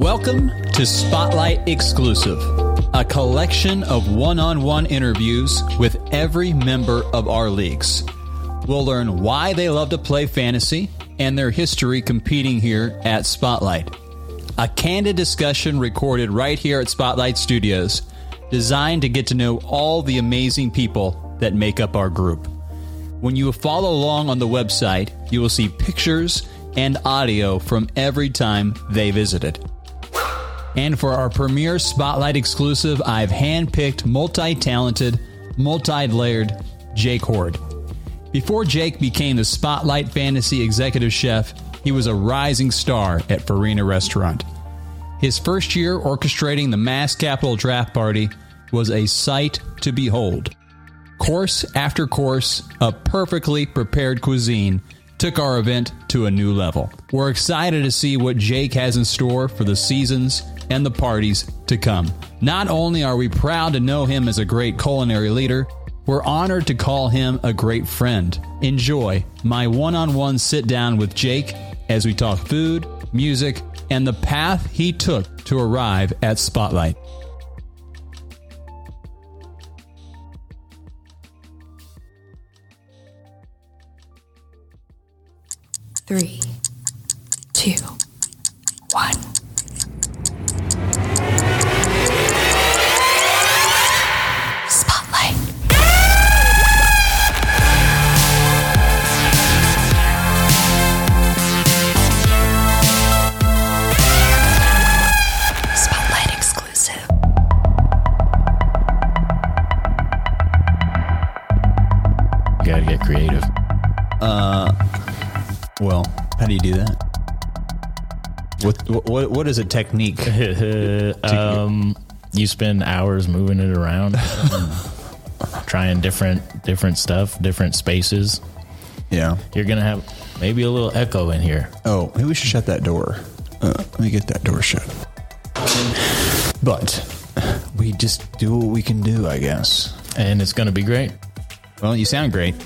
Welcome to Spotlight Exclusive, a collection of one on one interviews with every member of our leagues. We'll learn why they love to play fantasy and their history competing here at Spotlight. A candid discussion recorded right here at Spotlight Studios, designed to get to know all the amazing people that make up our group. When you follow along on the website, you will see pictures and audio from every time they visited. And for our premiere Spotlight exclusive, I've handpicked multi talented, multi layered Jake Hoard. Before Jake became the Spotlight Fantasy executive chef, he was a rising star at Farina Restaurant. His first year orchestrating the Mass Capital Draft Party was a sight to behold. Course after course of perfectly prepared cuisine took our event to a new level. We're excited to see what Jake has in store for the seasons and the parties to come. Not only are we proud to know him as a great culinary leader, we're honored to call him a great friend. Enjoy my one on one sit down with Jake as we talk food, music, and the path he took to arrive at Spotlight. Three, What is a technique? um, you spend hours moving it around, trying different different stuff, different spaces. Yeah. You're gonna have maybe a little echo in here. Oh, maybe we should shut that door. Uh, let me get that door shut. But we just do what we can do, I guess. and it's to be great. Well, you sound great.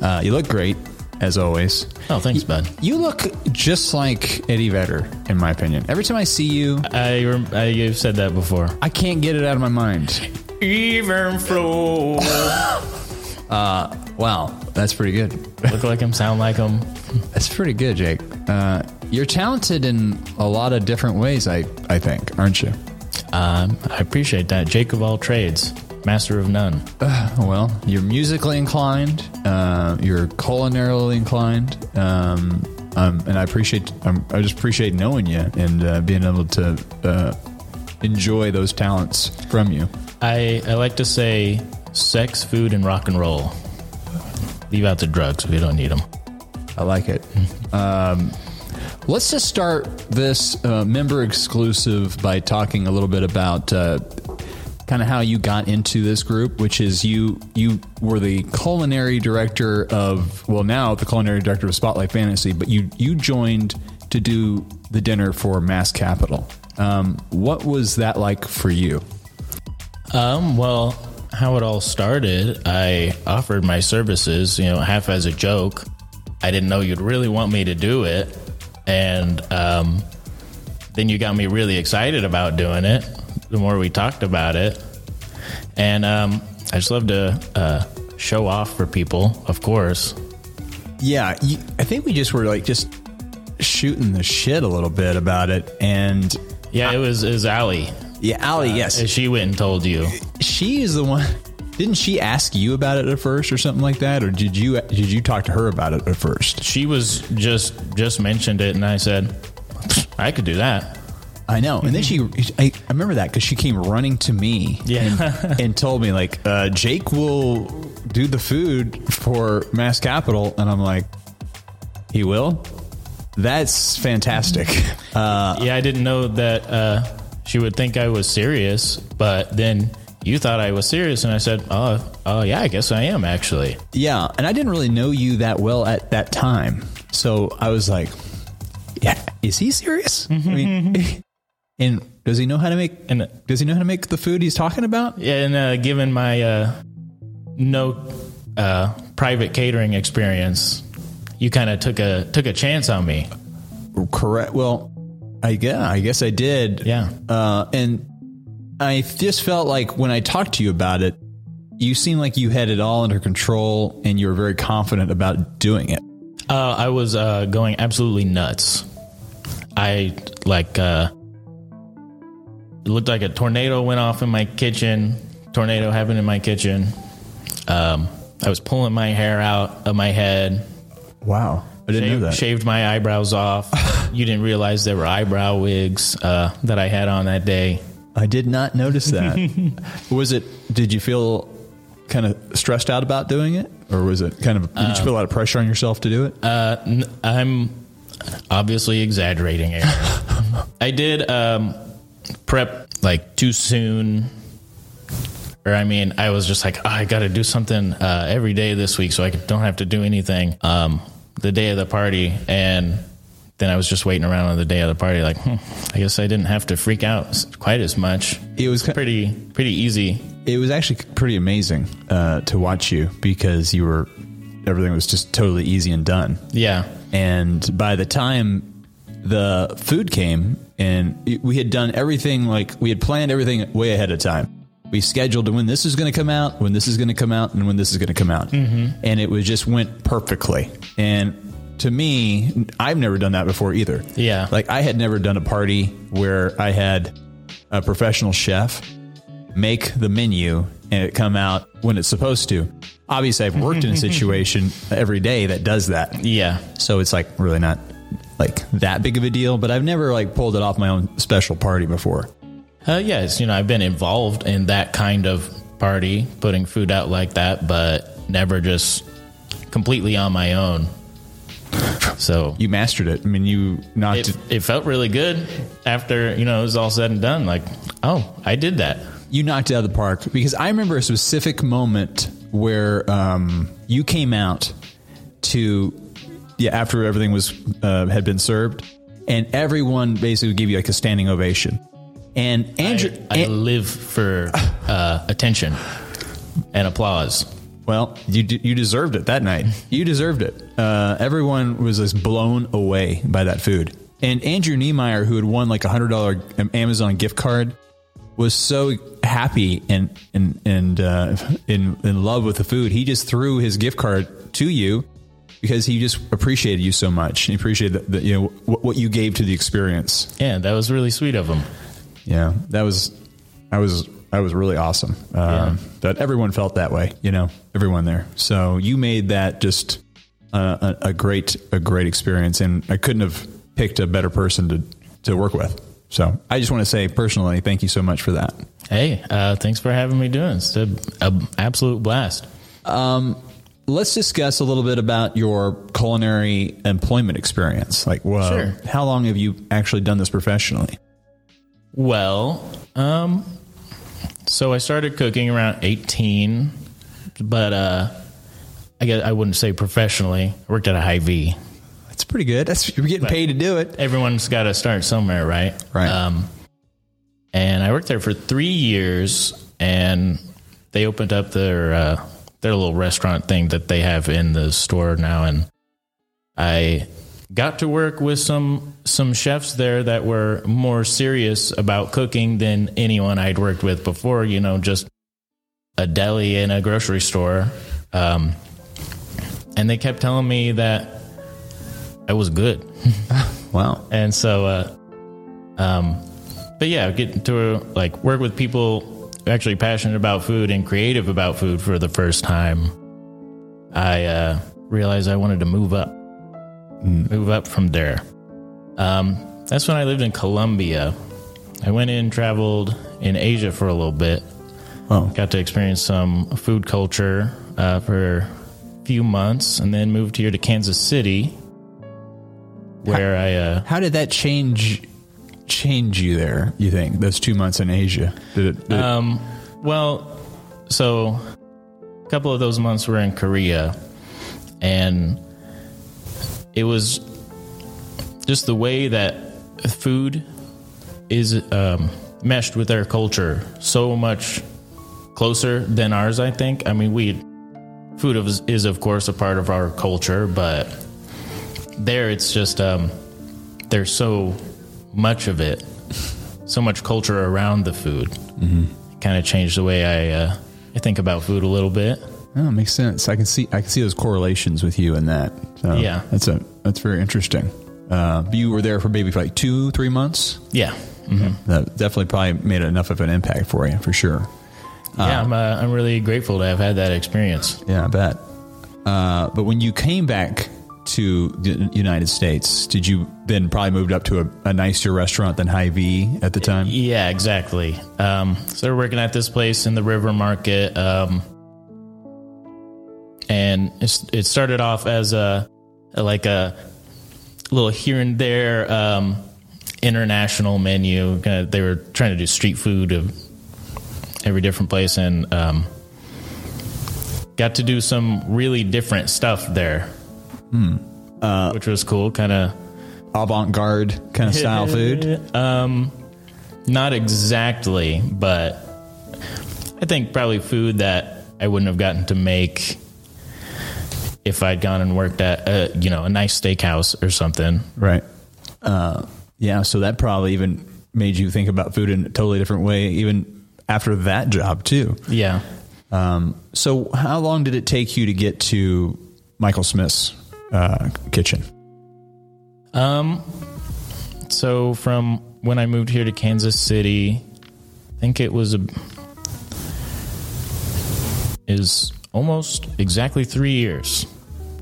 Uh, you look great, as always. Oh, thanks, bud. You look just like Eddie Vedder, in my opinion. Every time I see you, I, rem- I you've said that before. I can't get it out of my mind. Even flow. Wow, that's pretty good. Look like him, sound like him. That's pretty good, Jake. Uh, you're talented in a lot of different ways, I, I think, aren't you? Um, I appreciate that. Jake of all trades, master of none. Well, you're musically inclined. Uh, you're culinarily inclined, um, um, and I appreciate. Um, I just appreciate knowing you and uh, being able to uh, enjoy those talents from you. I, I like to say sex, food, and rock and roll. Leave out the drugs. We don't need them. I like it. Um, let's just start this uh, member exclusive by talking a little bit about uh, kind of how you got into this group, which is you you were the culinary director of well now the culinary director of Spotlight Fantasy, but you you joined to do the dinner for Mass Capital. Um, what was that like for you? Um, well, how it all started, I offered my services, you know, half as a joke. I didn't know you'd really want me to do it. And um, then you got me really excited about doing it the more we talked about it. And um, I just love to uh, show off for people, of course. Yeah, you, I think we just were like just shooting the shit a little bit about it, and Yeah, it was, it was Allie. yeah, Allie, yes, She went and told you. she is the one. Didn't she ask you about it at first, or something like that, or did you did you talk to her about it at first? She was just just mentioned it, and I said, I could do that. I know, and then she, I, I remember that because she came running to me, Yeah. and, and told me like, uh, Jake will do the food for Mass Capital, and I'm like, he will. That's fantastic. Uh, Yeah, I didn't know that uh, she would think I was serious, but then you thought I was serious, and I said, "Oh, oh yeah, I guess I am actually." Yeah, and I didn't really know you that well at that time, so I was like, "Yeah, is he serious?" I mean, and does he know how to make? And Does he know how to make the food he's talking about? yeah, and uh, given my uh, no uh, private catering experience, you kind of took a took a chance on me. Correct. Well, I yeah, I guess I did. Yeah. Uh, and I just felt like when I talked to you about it, you seemed like you had it all under control and you were very confident about doing it. Uh, I was uh, going absolutely nuts. I like uh, it looked like a tornado went off in my kitchen. Tornado happened in my kitchen. Um, I was pulling my hair out of my head. Wow. I didn't Shaved, know that. shaved my eyebrows off. you didn't realize there were eyebrow wigs uh, that I had on that day. I did not notice that. was it, did you feel kind of stressed out about doing it? Or was it kind of, did you feel a lot of pressure on yourself to do it? Uh, n- I'm obviously exaggerating here. I did um, prep like too soon. Or I mean, I was just like, oh, I got to do something uh, every day this week, so I don't have to do anything. Um, the day of the party, and then I was just waiting around on the day of the party, like, hmm, I guess I didn't have to freak out quite as much. it was Pretty, pretty easy. it was actually pretty amazing uh, to watch you because you were, everything was just totally easy and done. Yeah, And by the time the food came, and we had done everything like we had planned everything way ahead of time. We scheduled when this is going to come out, when this is going to come out, and when this is going to come out, mm-hmm. and it was just went perfectly. And to me, I've never done that before either. Yeah. like I had never done a party where I had a professional chef make the menu and it come out when it's supposed to. Obviously, I've worked in a situation every day that does that. yeah. So it's like really not like that big of a deal, but I've never like pulled it off my own special party before. Uh, yes, you know, I've been involved in that kind of party, putting food out like that, but never just completely on my own. So You mastered it. I mean, you knocked it, it, it felt really good after, you know, it was all said and done. Like, oh, I did that. you knocked it out of the park because I remember a specific moment where um, you came out to yeah after everything was uh, had been served, and everyone basically gave you like a standing ovation. And Andrew, I, I An- live for uh, attention and applause. Well, you you deserved it that night. You deserved it. Uh, everyone was just blown away by that food. And Andrew Niemeyer, who had won like a hundred dollar Amazon gift card, was so happy and and and uh, in in love with the food. He just threw his gift card to you because he just appreciated you so much. He appreciated the, the, you know what, what you gave to the experience. Yeah, that was really sweet of him. Yeah, that was, I was, I was really awesome. Um, That everyone felt that way, you know, everyone there. So you made that just uh, a, a great, a great experience, and I couldn't have picked a better person to to work with. So I just want to say personally, thank you so much for that. Hey, uh, thanks for having me doing it. It's an absolute blast. Let's discuss a little bit about your culinary employment experience. Like, well, Sure. how long have you actually done this professionally? Well, um, so I started cooking around 18, but uh, I guess I wouldn't say professionally. I worked at a Hy-Vee. That's pretty good. That's you're getting paid to do it. Everyone's got to start somewhere, right? Right. Um, and I worked there for three years, and they opened up their uh, their little restaurant thing that they have in the store now, and I got to work with some some chefs there that were more serious about cooking than anyone I'd worked with before. You know, just a deli and a grocery store, um, and they kept telling me that I was good. Wow. And so, uh, um, but yeah, get to like work with people actually passionate about food and creative about food for the first time. I uh, realized I wanted to move up, move up from there. Um, that's when I lived in Colombia. I went in, traveled in Asia for a little bit, Oh, got to experience some food culture uh, for a few months, and then moved here to Kansas City, where I. Uh, How did that change change you there? You think those two months in Asia? Did it? Did Um, well, so a couple of those months were in Korea, and it was just the way that food is um, meshed with their culture so much closer than ours. I think. I mean, we food is, is of course a part of our culture, but there it's just um, they're so much of it, so much culture around the food. Mm-hmm. Kind of changed the way I uh, I think about food a little bit. Oh, makes sense. I can see I can see those correlations with you in that. So Yeah. that's a that's very interesting. Uh, you were there for maybe for like two, three months. Yeah, hmm That definitely probably made enough of an impact for you, for sure. yeah. I'm uh, I'm really grateful to have had that experience. Yeah, I bet. Uh, but when you came back to the United States, did you then probably moved up to a, a nicer restaurant than Hy-Vee at the time? Yeah, exactly. Um, started working at this place in the River Market, um, and it started off as a, a like a little here and there um, international menu. Kinda, they were trying to do street food of every different place, and um, got to do some really different stuff there, which was cool. Kind of Avant-garde kind of style food. Um, not exactly, but I think probably food that I wouldn't have gotten to make if I'd gone and worked at a, you know a nice steakhouse or something. Right. Uh, yeah, so that probably even made you think about food in a totally different way, even after that job too. Yeah. Um, so, how long did it take you to get to Michael Smith's uh, kitchen? Um. So from when I moved here to Kansas City, I think it was a is almost exactly three years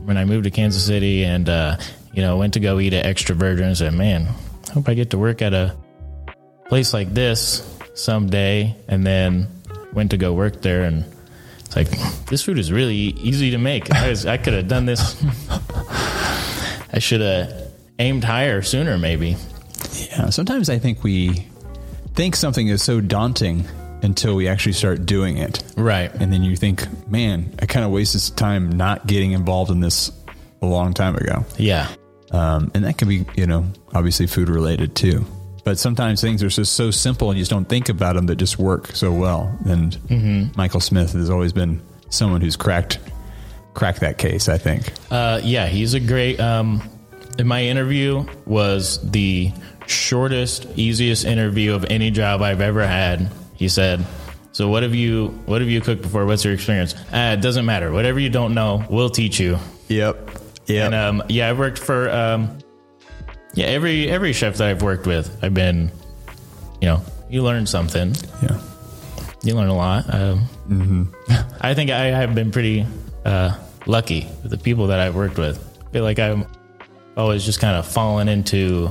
when I moved to Kansas City, and uh, you know went to go eat at Extra Virgin. and said, "Man, I hope I get to work at a place like this someday." And then went to go work there, and it's like this food is really easy to make. I, was, I could have done this. I should have aimed higher sooner, maybe. Yeah, sometimes I think we think something is so daunting until we actually start doing it. Right. And then you think, man, I kind of wasted time not getting involved in this a long time ago. Yeah. Um, and that can be, you know, obviously food related too. But sometimes things are just so simple and you just don't think about them that just work so well. And Michael Smith has always been someone who's cracked cracked that case. I think. Uh, yeah, he's a great. Um, in my interview was the shortest, easiest interview of any job I've ever had. He said, "So what have you what have you cooked before? What's your experience? Ah, it doesn't matter. Whatever you don't know, we'll teach you." Yep. Yep. And um, yeah, I've worked for um, yeah every every chef that I've worked with. I've been, you know, you learn something. yeah. You learn a lot. Um, I think I have been pretty uh, lucky with the people that I've worked with. I feel like I'm always just kind of falling into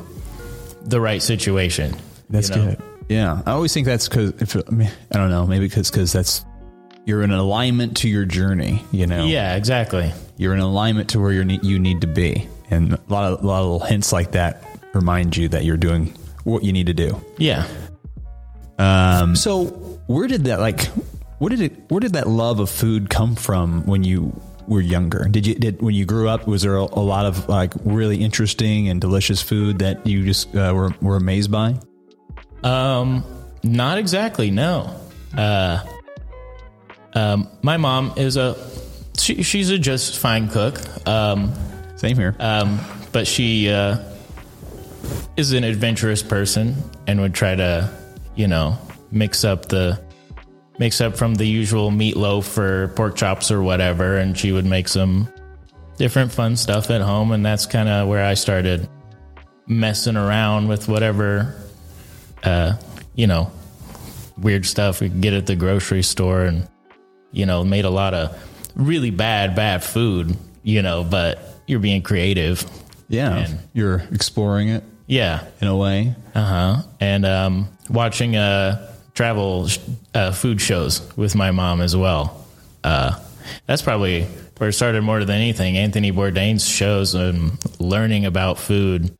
the right situation. That's you know? good. Yeah, I always think that's because I, mean, I don't know, maybe because because that's you're in alignment to your journey. You know, Yeah, exactly. you're in alignment to where you need you need to be, and a lot of a lot of little hints like that remind you that you're doing what you need to do. Yeah. Um, so where did that like? Where did it? Where did that love of food come from when you were younger? Did you did when you grew up? Was there a, a lot of like really interesting and delicious food that you just uh, were were amazed by? Um, not exactly. No. Uh, um, my mom is a she, she's a just fine cook. Um, Same here. Um, but she uh, is an adventurous person and would try to, you know, mix up the mix up from the usual meatloaf or pork chops or whatever, and she would make some different fun stuff at home, and that's kind of where I started messing around with whatever, uh, you know, weird stuff we could get at the grocery store, and you know, made a lot of really bad, bad food, you know, but you're being creative. yeah, and- you're exploring it Yeah. in a way. Uh huh. And um, watching uh, travel uh, food shows with my mom as well. Uh, that's probably where it started more than anything. Anthony Bourdain's shows and learning about food.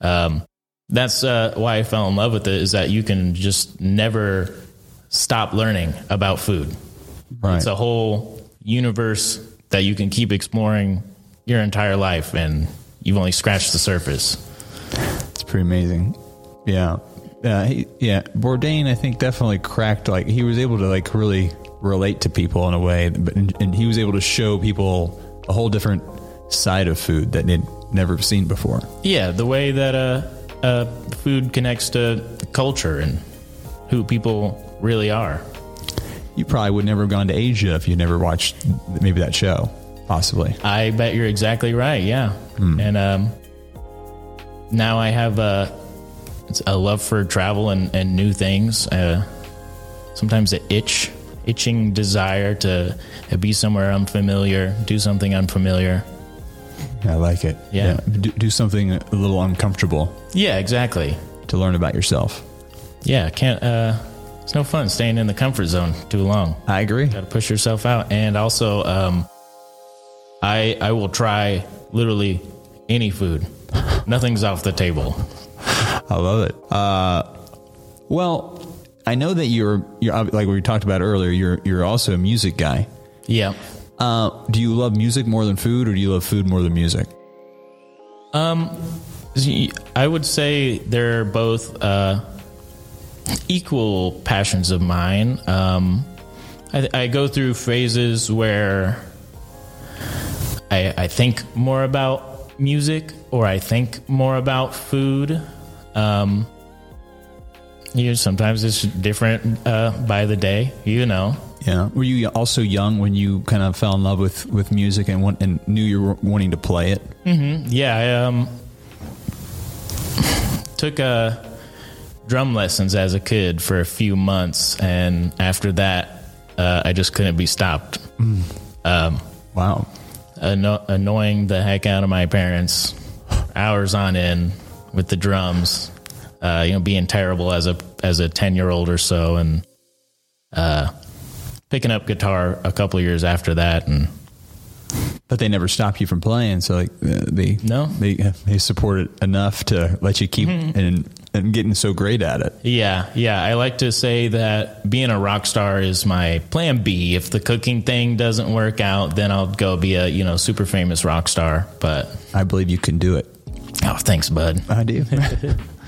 Um, that's uh, why I fell in love with it. Is that you can just never stop learning about food. Right. It's a whole universe that you can keep exploring your entire life, and you've only scratched the surface. It's pretty amazing. Yeah. Yeah, he, yeah. Bourdain, I think, definitely cracked. Like he was able to like really relate to people in a way, but and he was able to show people a whole different side of food that they'd never seen before. Yeah, the way that uh uh, food connects to culture and who people really are. You probably would never have gone to Asia if you never watched maybe that show, possibly. I bet you're exactly right. Yeah, and um, now I have a a love for travel and, and new things. Uh, sometimes an itch, itching desire to be somewhere unfamiliar, do something unfamiliar. I like it. Yeah. Do, do something a little uncomfortable Yeah, exactly. to learn about yourself. Yeah, can't. Uh, it's no fun staying in the comfort zone too long. I agree. Got to push yourself out, and also, um, I I will try literally any food. Nothing's off the table. I love it. Uh, well, I know that you're you're like we talked about earlier. You're you're also a music guy. Yeah. Uh, do you love music more than food, or do you love food more than music? Um, I would say they're both uh, equal passions of mine. Um, I, I go through phases where I, I think more about music or I think more about food. Um, you know, sometimes it's different uh, by the day, you know. Yeah. Were you also young when you kind of fell in love with, with music and want, and knew you were wanting to play it? Yeah, I um, took uh, drum lessons as a kid for a few months, and after that, uh, I just couldn't be stopped. Wow. Anno- annoying the heck out of my parents, hours on end with the drums. Uh, you know, being terrible as a as a ten year old or so, and uh, picking up guitar a couple years after that, and But they never stopped you from playing, so like uh, they No. they they support it enough to let you keep and and getting so great at it. Yeah, yeah. I like to say that being a rock star is my plan B. If the cooking thing doesn't work out, then I'll go be a you know super famous rock star. But I believe you can do it. Oh, thanks, bud. I do.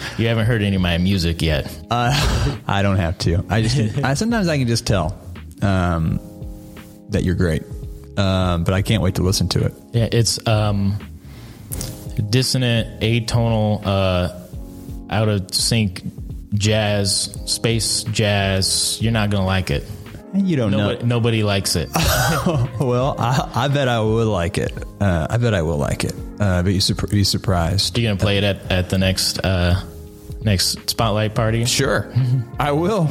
You haven't heard any of my music yet. I don't have to. I just can, I, sometimes I can just tell um, that you're great, um, but I can't wait to listen to it. Yeah, it's um, dissonant, atonal, uh, out of sync jazz, space jazz. You're not gonna like it. You don't Nobody, nobody likes it. Well, I, I bet I will like it. Uh, I bet I will like it. Uh, but you sur- be surprised. you gonna play it at, at the next uh, next spotlight party? Sure, I will.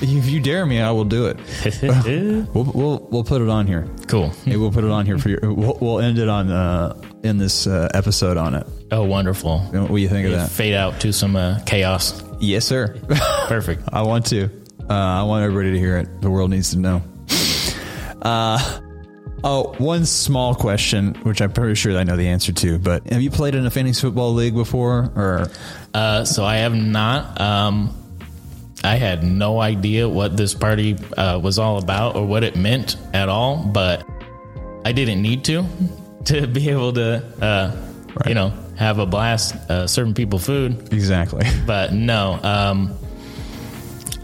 if you dare me, I will do it. We'll, we'll we'll put it on here. cool. Maybe we'll put it on here for you. We'll, we'll end it on uh, in this uh, episode on it. Oh, wonderful. What do you think of that? Fade out to some uh, chaos. Yes, sir. Perfect. I want to. Uh, I want everybody to hear it. The world needs to know. Uh, oh, one small question, which I'm pretty sure I know the answer to. But have you played in a fantasy football league before? Or Uh, so I have not. Um, I had no idea what this party uh, was all about or what it meant at all, but I didn't need to to be able to, uh, you know, have a blast uh, serving people food. exactly? But no, um,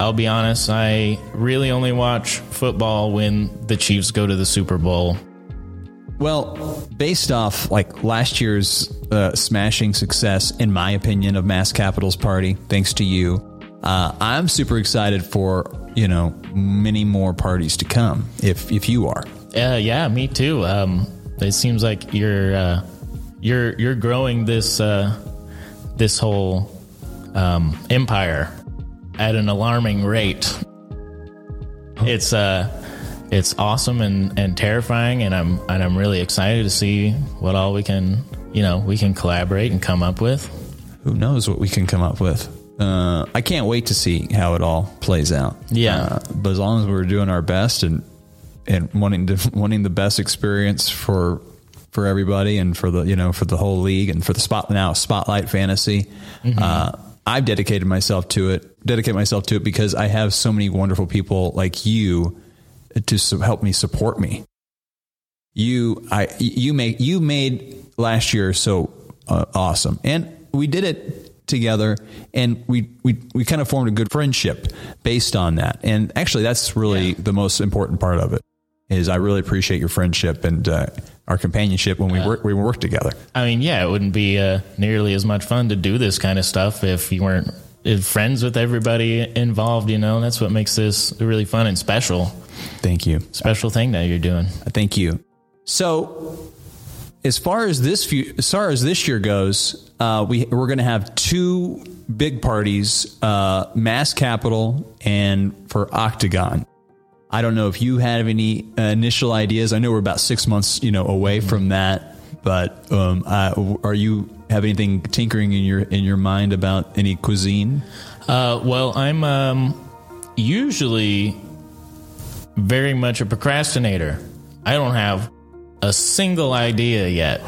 I'll be honest. I really only watch football when the Chiefs go to the Super Bowl. Well, based off like last year's uh, smashing success, in my opinion, of Mass Capital's party, thanks to you, uh, I'm super excited for you know many more parties to come. If if you are, Uh, yeah, me too. Um, it seems like you're uh, you're you're growing this uh, this whole um, empire at an alarming rate. It's uh, it's awesome and, and terrifying, and I'm and I'm really excited to see what all we can you know we can collaborate and come up with. who knows what we can come up with. Uh, I can't wait to see how it all plays out. Yeah. Uh, but as long as we're doing our best and and wanting to wanting the best experience for for everybody and for the you know for the whole league and for the spot now spotlight fantasy, uh, I've dedicated myself to it. Dedicate myself to it because I have so many wonderful people like you to help me support me you I you make, you made last year so uh, awesome, and we did it together, and we we we kind of formed a good friendship based on that. And actually, that's really Yeah. the most important part of it. Is I really appreciate your friendship and uh, our companionship when we work we work together. I mean, yeah, it wouldn't be uh, nearly as much fun to do this kind of stuff if you weren't friends with everybody involved. You know, that's what makes this really fun and special. Thank you. Special thing that you're doing. Thank you. So, as far as this few, as far as this year goes, uh, we we're going to have two big parties: uh, Mass Capital and for Octagon. I don't know if you have any uh, initial ideas. I know we're about six months, you know, away from that. But um, uh, are you have anything tinkering in your in your mind about any cuisine? Uh, well, I'm um, usually very much a procrastinator. I don't have a single idea yet.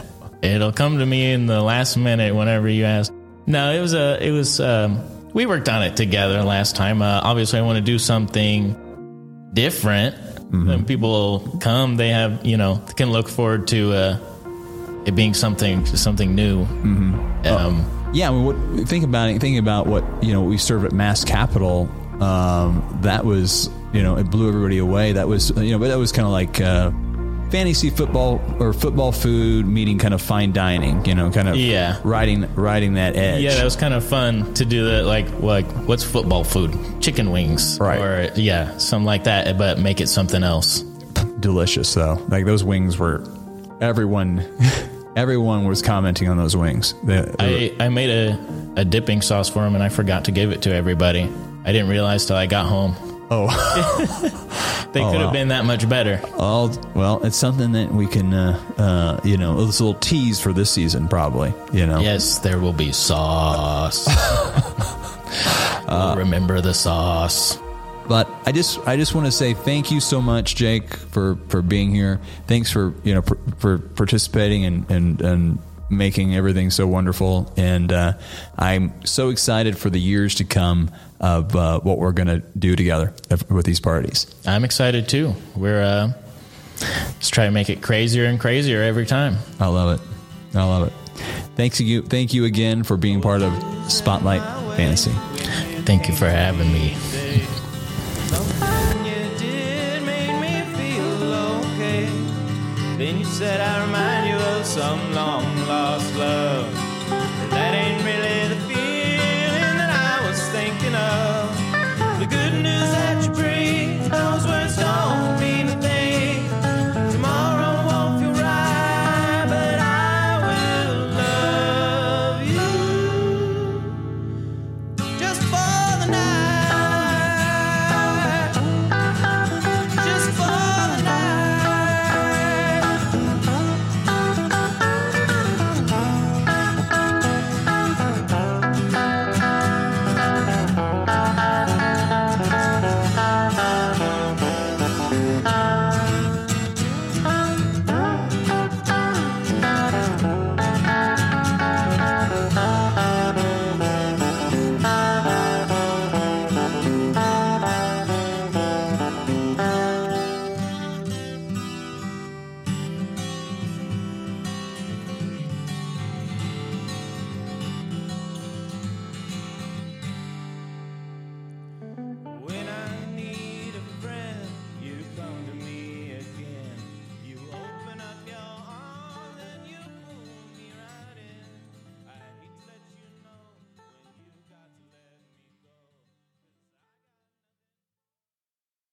It'll come to me in the last minute whenever you ask. No, it was a it was um, we worked on it together last time. Uh, obviously, I want to do something different. When people come, they have you know can look forward to uh, it being something something new. Um, Yeah, I mean, what, think about it. Think about what you know we serve at Mass Capital. Um, that was you know it blew everybody away. That was you know, but that was kind of like uh, fantasy football or football food meeting kind of fine dining. You know, kind of Yeah. riding riding that edge. Yeah, that was kind of fun to do that. Like, like what's football food? Chicken wings, Right. Or yeah, something like that. But make it something else. delicious though. Like those wings were everyone. Everyone was commenting on those wings. They- they were- I I made a a dipping sauce for them and I forgot to give it to everybody. I didn't realize till I got home. Oh, They Oh, could have wow. been that much better. all well. It's something that we can, uh, uh, you know, it's a little tease for this season, probably. You know, Yes, there will be sauce. We'll remember the sauce. But I just I just want to say thank you so much, Jake, for for being here. Thanks for you know for, for participating and and and making everything so wonderful. And uh, I'm so excited for the years to come of uh, what we're going to do together with these parties. I'm excited too. We're uh, just trying to make it crazier and crazier every time. I love it. I love it. Thanks you. Thank you again for being part of Spotlight Fantasy. Thank you for having me. Something you did made me feel okay. Then you said I remind you of some long lost love.